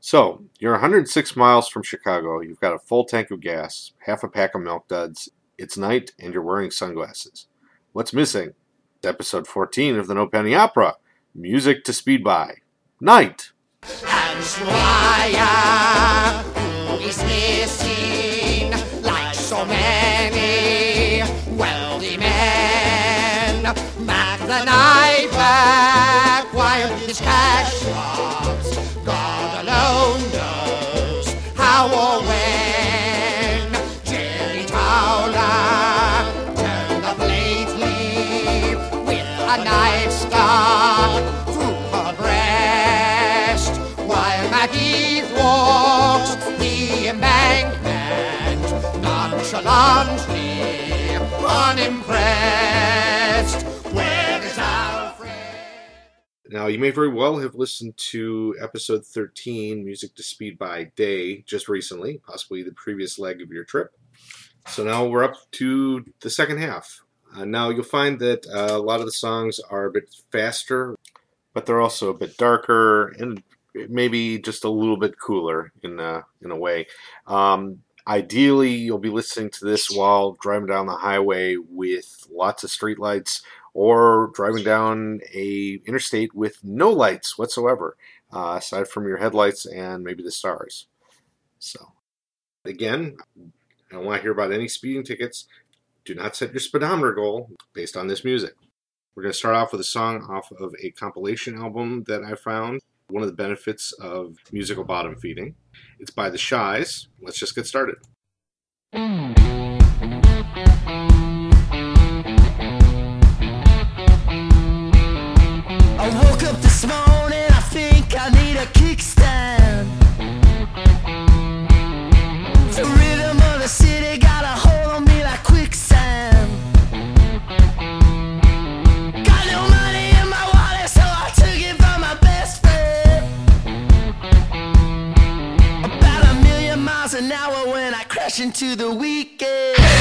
So, you're 106 miles from Chicago, you've got a full tank of gas, half a pack of milk duds, it's night, and you're wearing sunglasses. What's missing? It's episode 14 of the No Penney Opera Music to Speed By. Night! And Squire is missing like so many wealthy men. Mac the acquired his cash unimpressed. Where is Alfred? Now, you may very well have listened to episode 13, Music to Speed by Day, just recently, possibly the previous leg of your trip. So now we're up to the second half. Uh, now, you'll find that uh, a lot of the songs are a bit faster, but they're also a bit darker and maybe just a little bit cooler in a, in a way. Um, ideally, you'll be listening to this while driving down the highway with lots of streetlights or driving down a interstate with no lights whatsoever, uh, aside from your headlights and maybe the stars. So, again, I don't want to hear about any speeding tickets. Do not set your speedometer goal based on this music. We're going to start off with a song off of a compilation album that I found. One of the benefits of musical bottom feeding. It's by The Shys. Let's just get started. I crash into the weekend.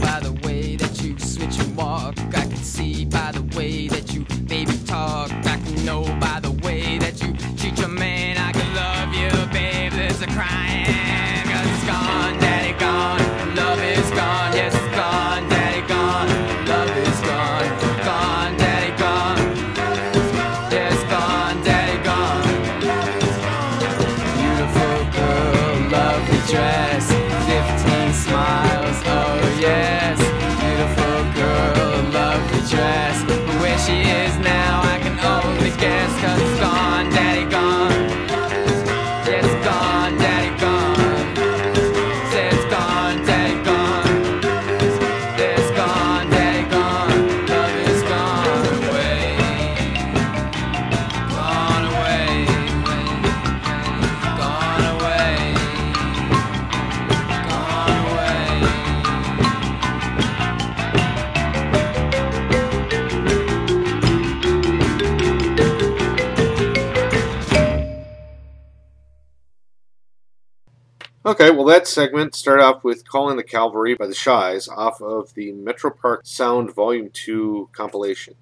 By the way that you switch and walk. I can see by the way Okay, well, that segment started off with Calling the Cavalry by the Shys off of the Metro Park Sound Volume 2 compilation.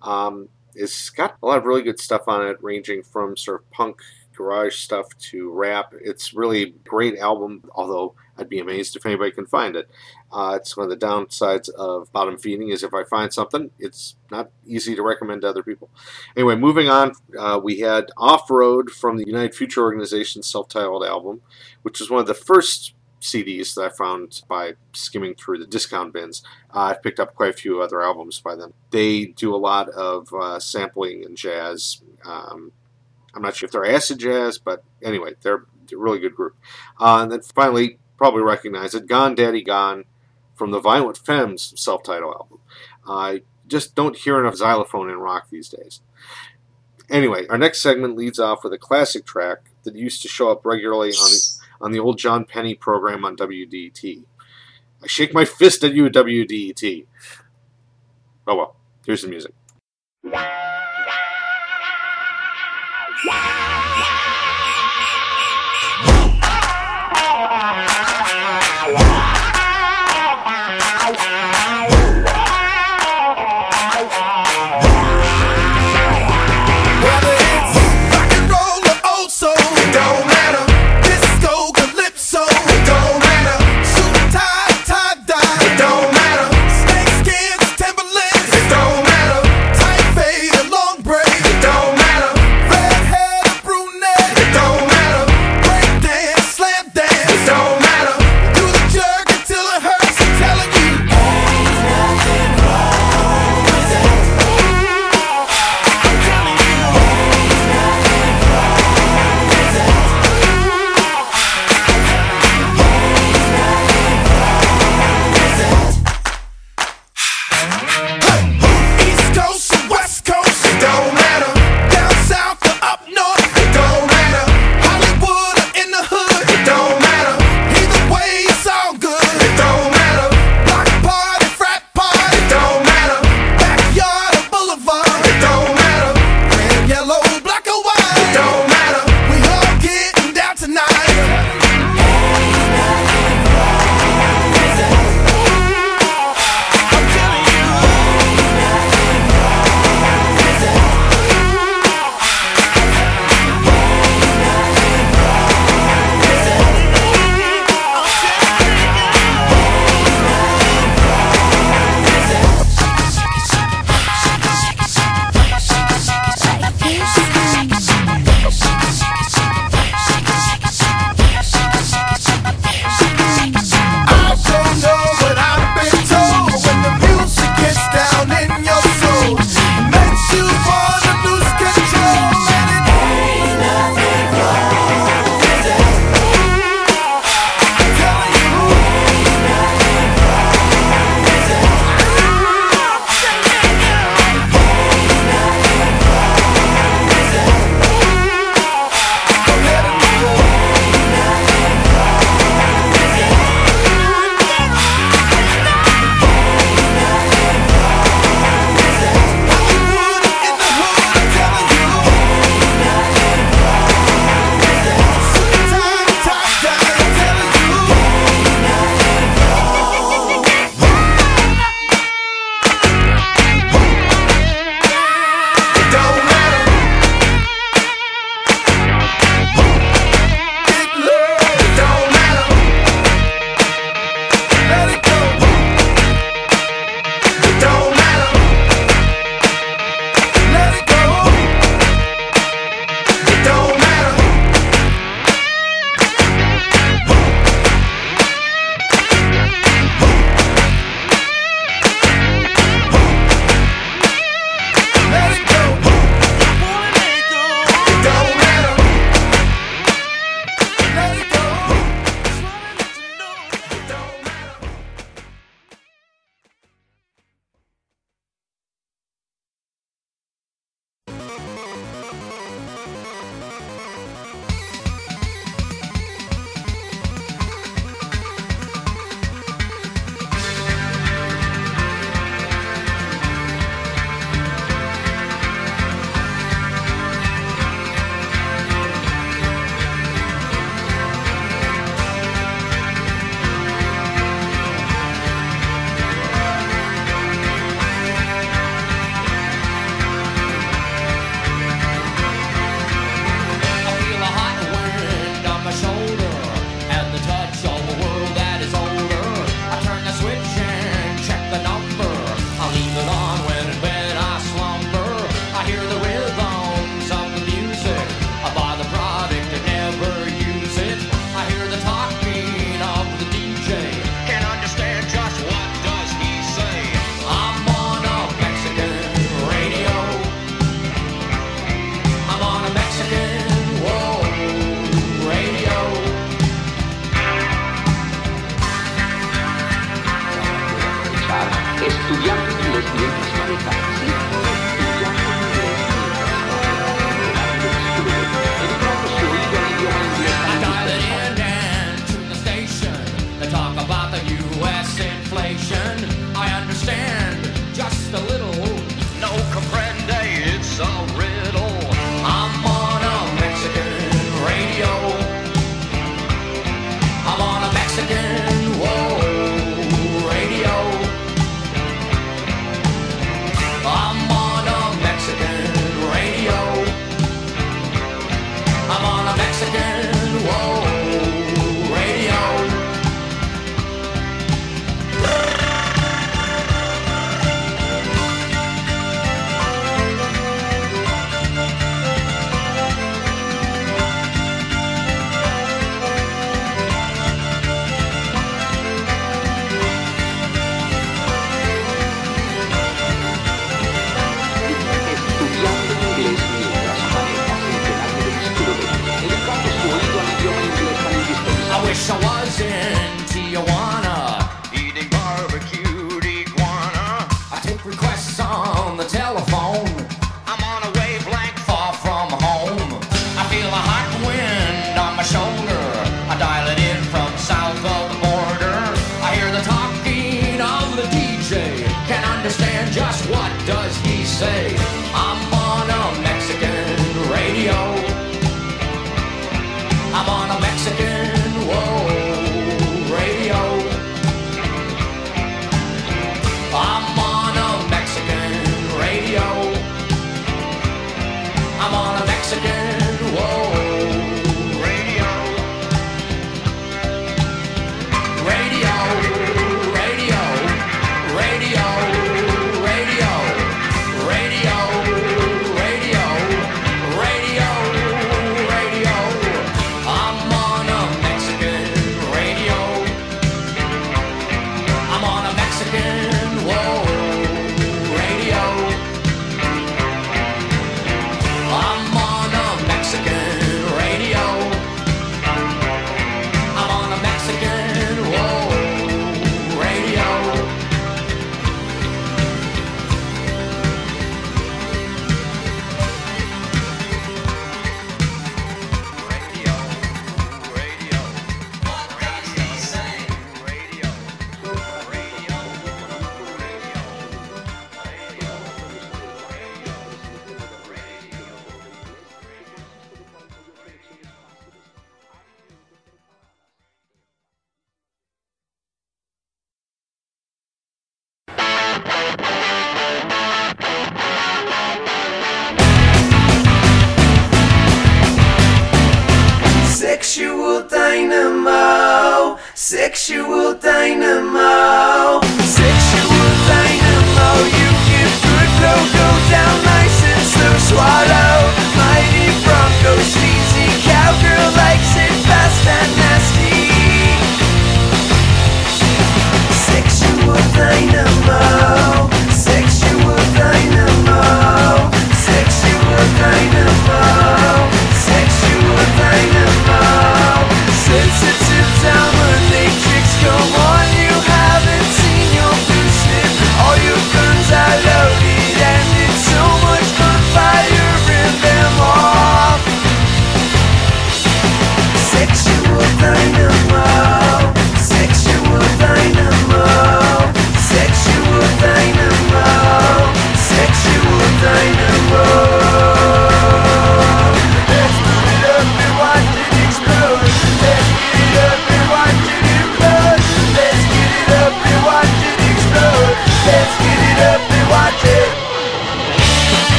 Um, it's got a lot of really good stuff on it, ranging from sort of punk garage stuff to rap. It's really a great album, although I'd be amazed if anybody can find it. Uh, it's one of the downsides of bottom feeding is if I find something, it's not easy to recommend to other people. Anyway, moving on, uh, we had Off Road from the United Future Organization's self-titled album which was one of the first CDs that I found by skimming through the discount bins. Uh, I've picked up quite a few other albums by them. They do a lot of uh, sampling and jazz. Um, I'm not sure if they're acid jazz, but anyway, they're a really good group. Uh, and then finally, probably recognize it, Gone Daddy Gone from the Violent Femmes self-titled album. I just don't hear enough xylophone in rock these days. Anyway, our next segment leads off with a classic track that used to show up regularly on on the old John Penney program on WDET. I shake my fist at you, WDET. Oh well, here's the music. Whether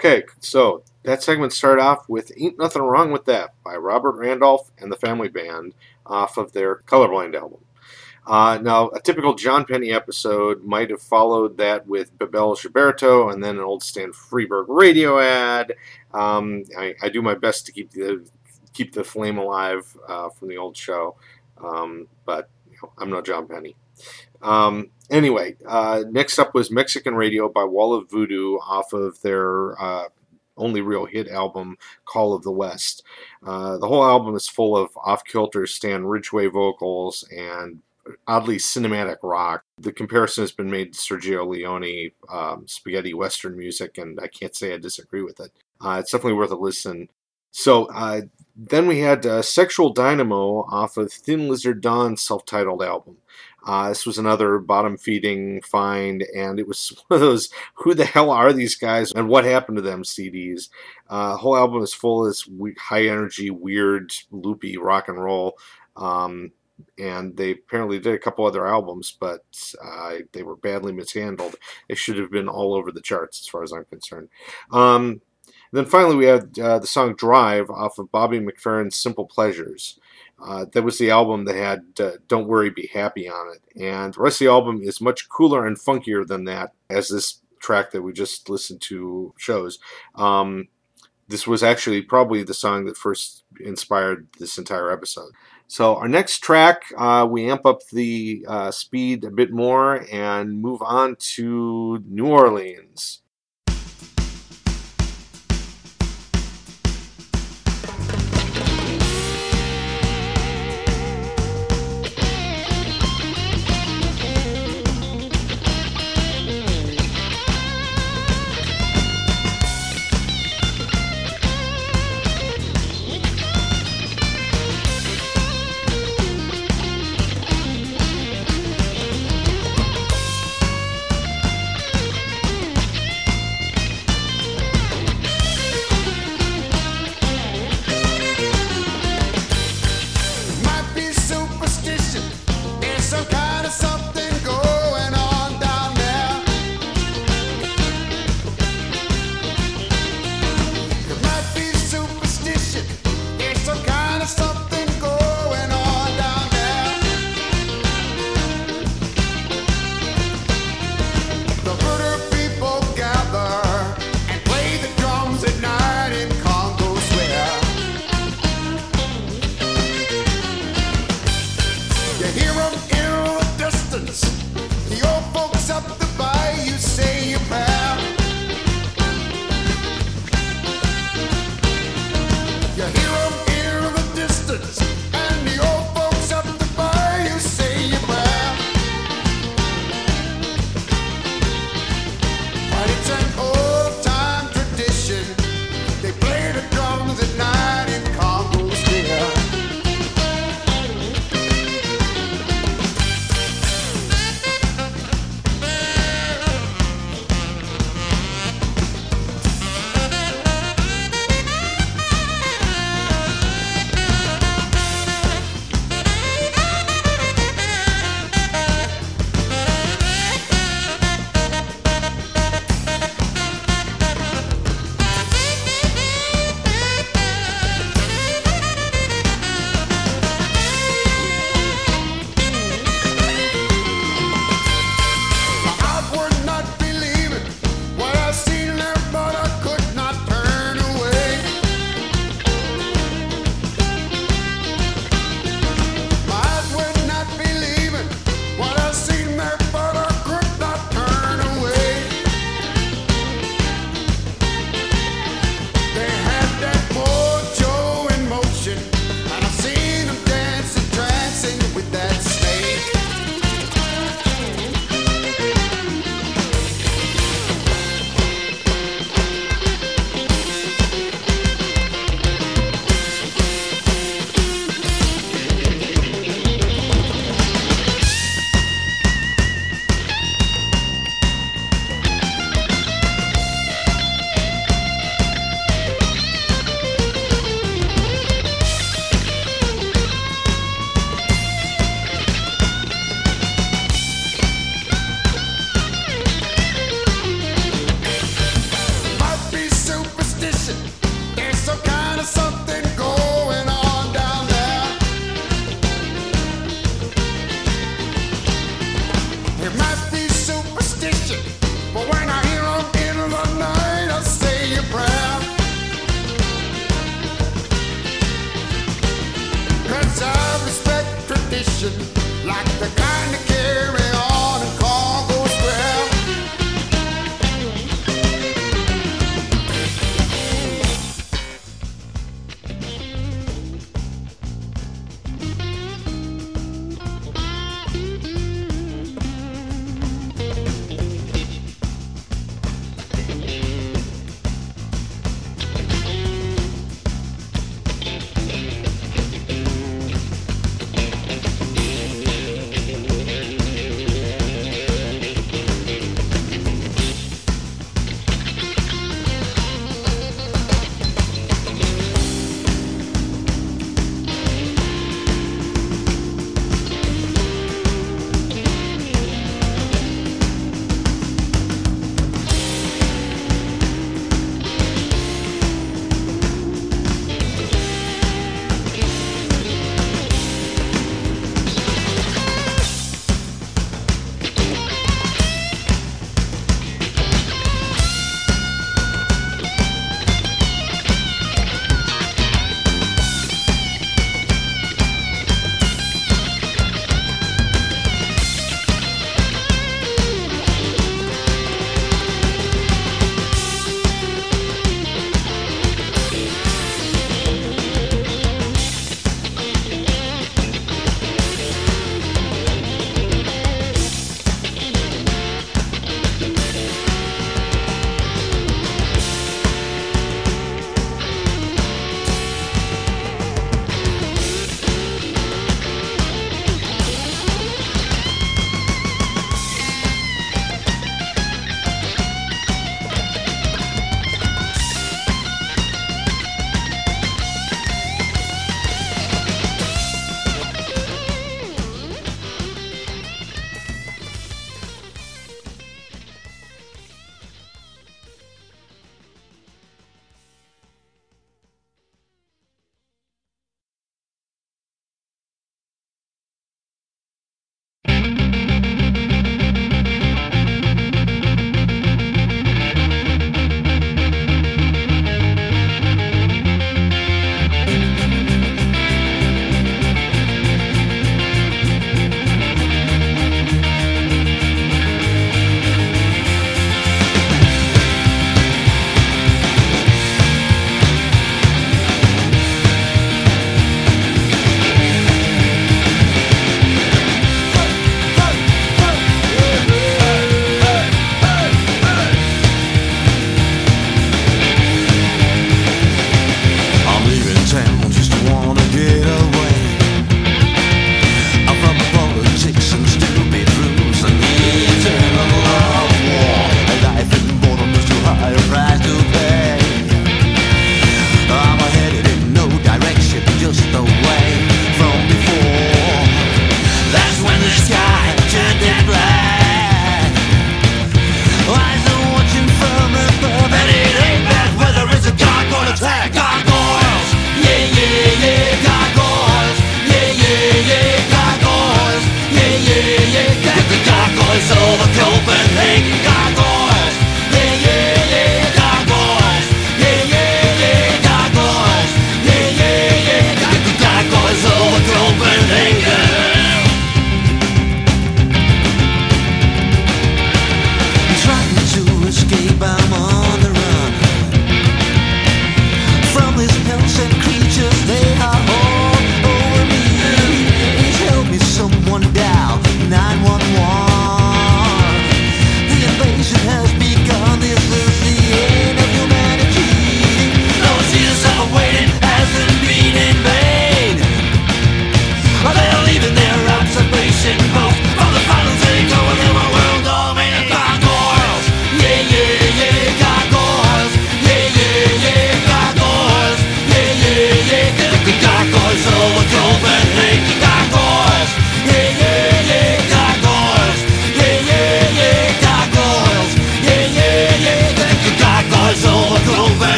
Okay, so that segment started off with Ain't Nothing Wrong With That by Robert Randolph and the Family Band off of their Colorblind album. Uh, now, a typical John Penney episode might have followed that with Bebel Gilberto and then an old Stan Freberg radio ad. Um, I, I do my best to keep the keep the flame alive uh, from the old show, um, but you know, I'm no John Penney. Um, anyway, uh, next up was Mexican Radio by Wall of Voodoo off of their uh, only real hit album, Call of the West. Uh, the whole album is full of off kilter Stan Ridgway vocals and oddly cinematic rock. The comparison has been made to Sergio Leone um, spaghetti western music, and I can't say I disagree with it. Uh, it's definitely worth a listen. So uh, then we had uh, Sexual Dynamo off of Thin Lizard Dawn's self titled album. Uh, this was another bottom feeding find, and it was one of those who the hell are these guys and what happened to them CDs. Uh, whole album is full of this high energy, weird, loopy rock and roll. Um, and they apparently did a couple other albums, but uh, they were badly mishandled. They should have been all over the charts, as far as I'm concerned. Um, then finally, we had uh, the song Drive off of Bobby McFerrin's Simple Pleasures. Uh, that was the album that had uh, Don't Worry, Be Happy on it. And the rest of the album is much cooler and funkier than that, as this track that we just listened to shows. Um, this was actually probably the song that first inspired this entire episode. So, our next track, uh, we amp up the uh, speed a bit more and move on to New Orleans.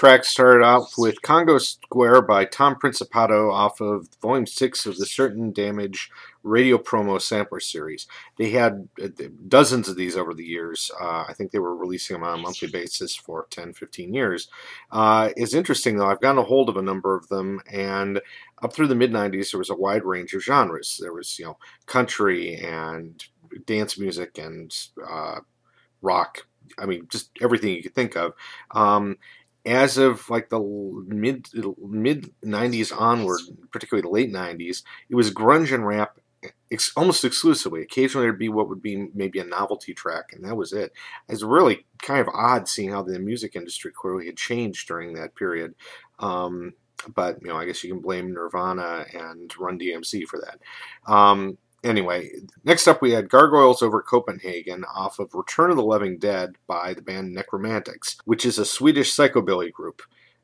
Tracks started off with Congo Square by Tom Principato off of Volume 6 of the Certain Damage radio promo sampler series. They had uh, dozens of these over the years. Uh, I think they were releasing them on a monthly basis for 10, 15 years. Uh, it's interesting, though, I've gotten a hold of a number of them, and up through the mid 90s, there was a wide range of genres. There was, you know, country and dance music and uh, rock. I mean, just everything you could think of. Um, as of like the mid mid '90s onward, particularly the late '90s, it was grunge and rap ex- almost exclusively. Occasionally, there'd be what would be maybe a novelty track, and that was it. It's really kind of odd seeing how the music industry clearly had changed during that period. Um, but you know, I guess you can blame Nirvana and Run DMC for that. Um, anyway, next up we had Gargoyles Over Copenhagen off of Return of the Living Dead by the band Nekromantix, which is a Swedish psychobilly group.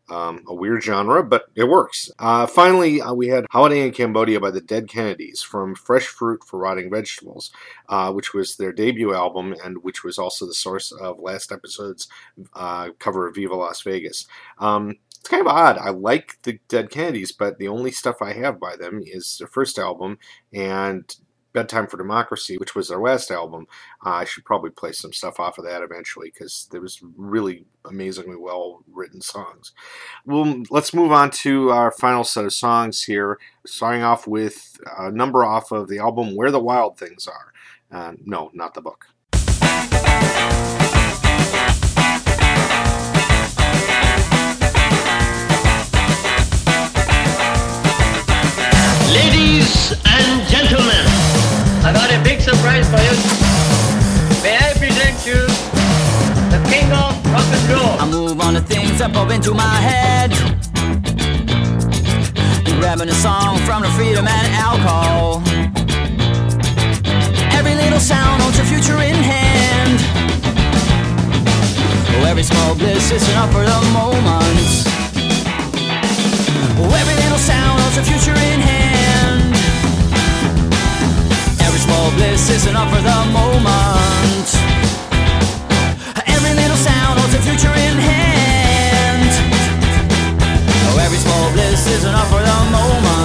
Um, a weird genre, but it works. Uh, finally, uh, we had Holiday in Cambodia by the Dead Kennedys from Fresh Fruit for Rotting Vegetables, uh, which was their debut album and which was also the source of last episode's uh, cover of Viva Las Vegas. Um, it's kind of odd. I like the Dead Kennedys, but the only stuff I have by them is their first album and Bedtime for Democracy, which was their last album. Uh, I should probably play some stuff off of that eventually because there was really amazingly well written songs. Well, let's move on to our final set of songs here, starting off with a number off of the album Where the Wild Things Are. Uh, no, not the book. for you. May I present you the king of rock and roll? I move on the things that pop into my head. Grabbing a song from the freedom and alcohol. Every little sound holds your future in hand. Oh, every small bliss is enough for the moment. Oh, every little sound holds your future in hand. Small bliss is enough for the moment. Every little sound holds a future in hand. Oh, every small bliss is enough for the moment.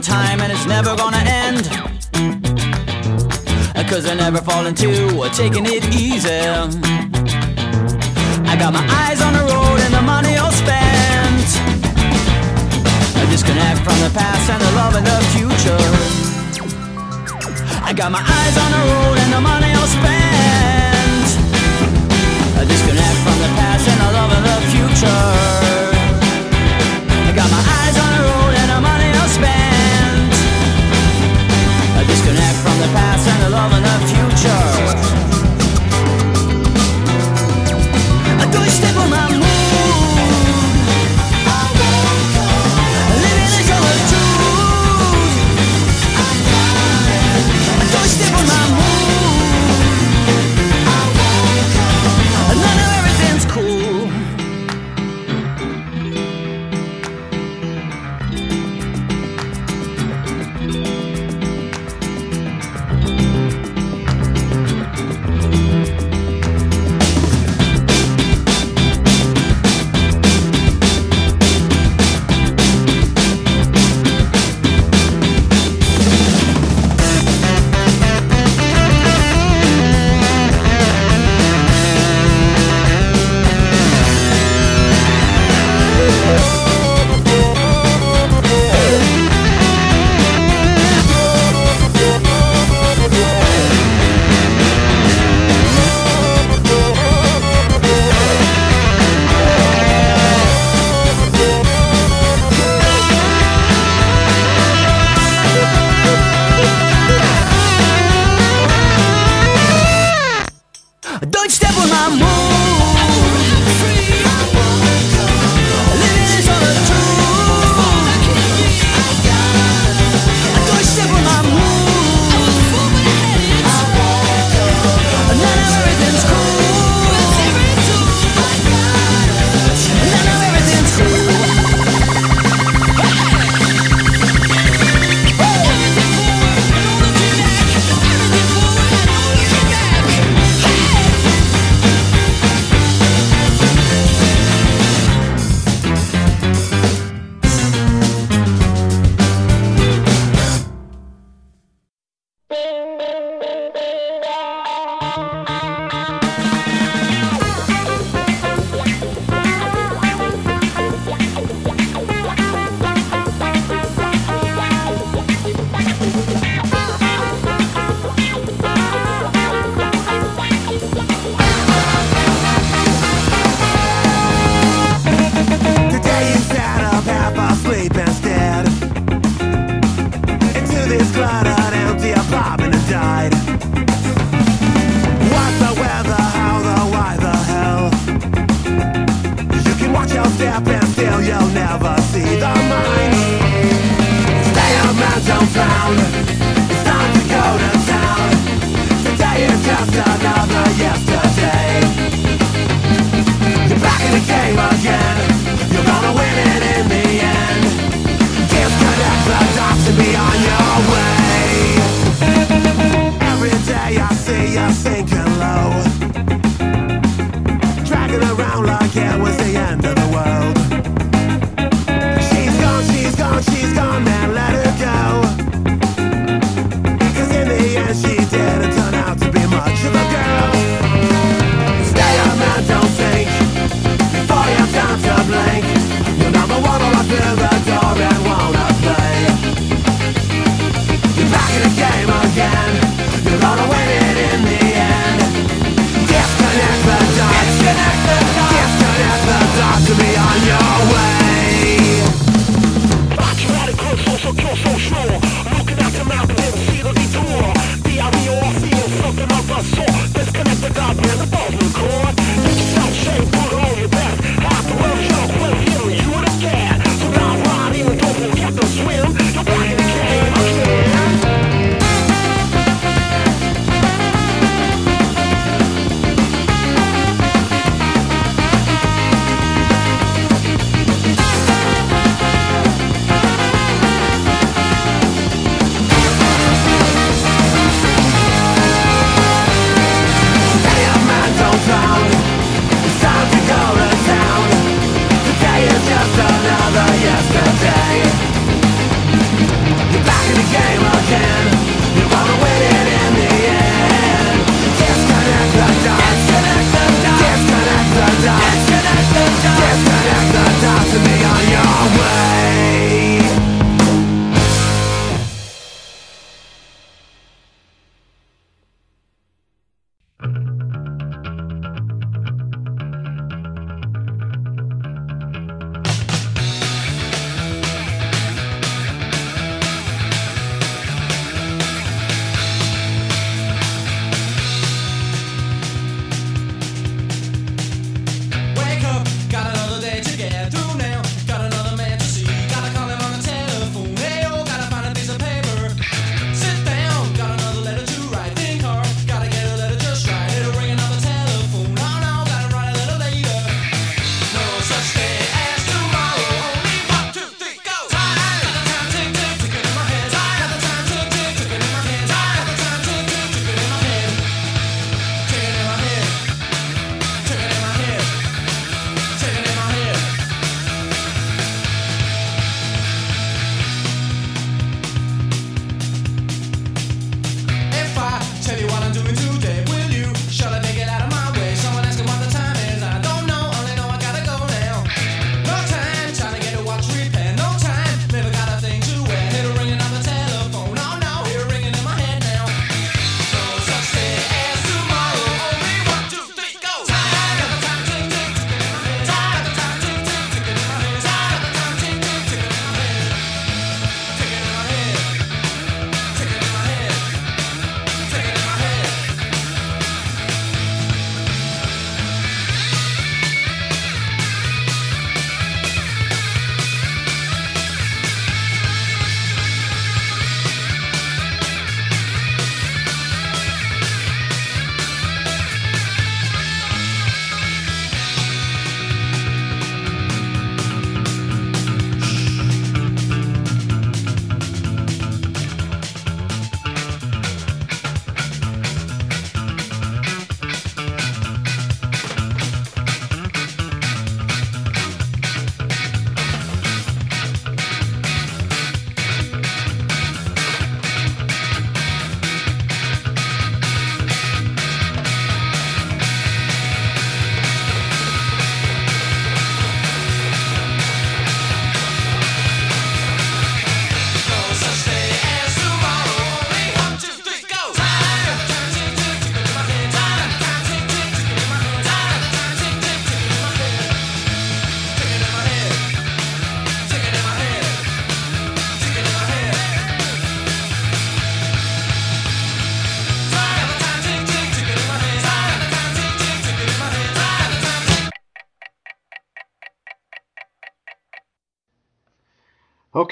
The time and it's never gonna end. Uh, Cause I never fall into taking it easy. I got my eyes on the road and the money all spent. I disconnect from the past and the love and the future. I got my eyes on the road and the money all spent. I disconnect from the past and the love and the future. I got my eyes on the road the past and the love and the future.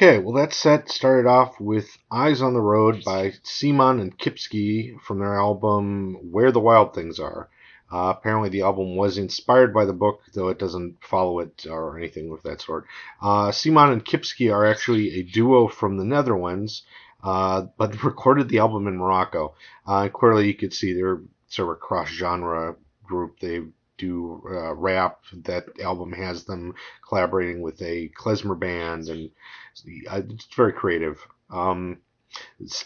Okay, well, that set started off with Eyes on the Road by Simon and Kipski from their album Where the Wild Things Are. Uh, apparently, the album was inspired by the book, though it doesn't follow it or anything of that sort. Uh, Simon and Kipski are actually a duo from the Netherlands, uh, but recorded the album in Morocco. Uh, clearly, you could see they're sort of a cross genre group. They do uh, rap. That album has them collaborating with a klezmer band, and uh, it's very creative. Um,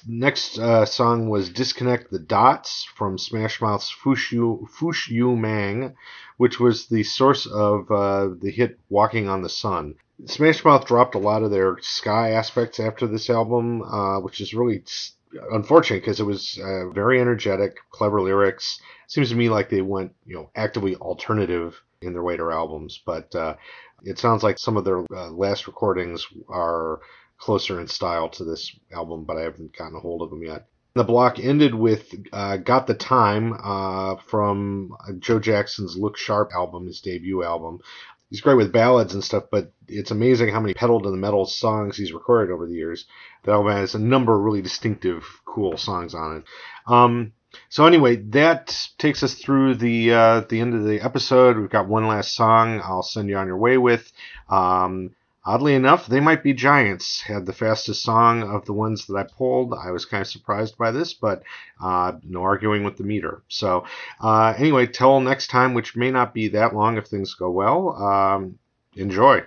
next uh, song was "Disconnect the Dots" from Smash Mouth's "Fush Yu Fush Yu Mang, which was the source of uh, the hit "Walking on the Sun." Smash Mouth dropped a lot of their ska aspects after this album, uh, which is really s- unfortunate because it was uh, very energetic, clever lyrics. Seems to me like they went, you know, actively alternative in their later albums, but uh, it sounds like some of their uh, last recordings are closer in style to this album, but I haven't gotten a hold of them yet. The block ended with uh, "Got the Time" uh, from Joe Jackson's "Look Sharp" album, his debut album. He's great with ballads and stuff, but it's amazing how many pedal to the metal songs he's recorded over the years. The album has a number of really distinctive, cool songs on it. Um, so anyway, that takes us through the uh, the end of the episode. We've got one last song. I'll send you on your way with. Um, oddly enough, they might be giants. Had the fastest song of the ones that I pulled. I was kind of surprised by this, but uh, no arguing with the meter. So uh, anyway, till next time, which may not be that long if things go well. Um, enjoy.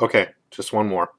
Okay, just one more.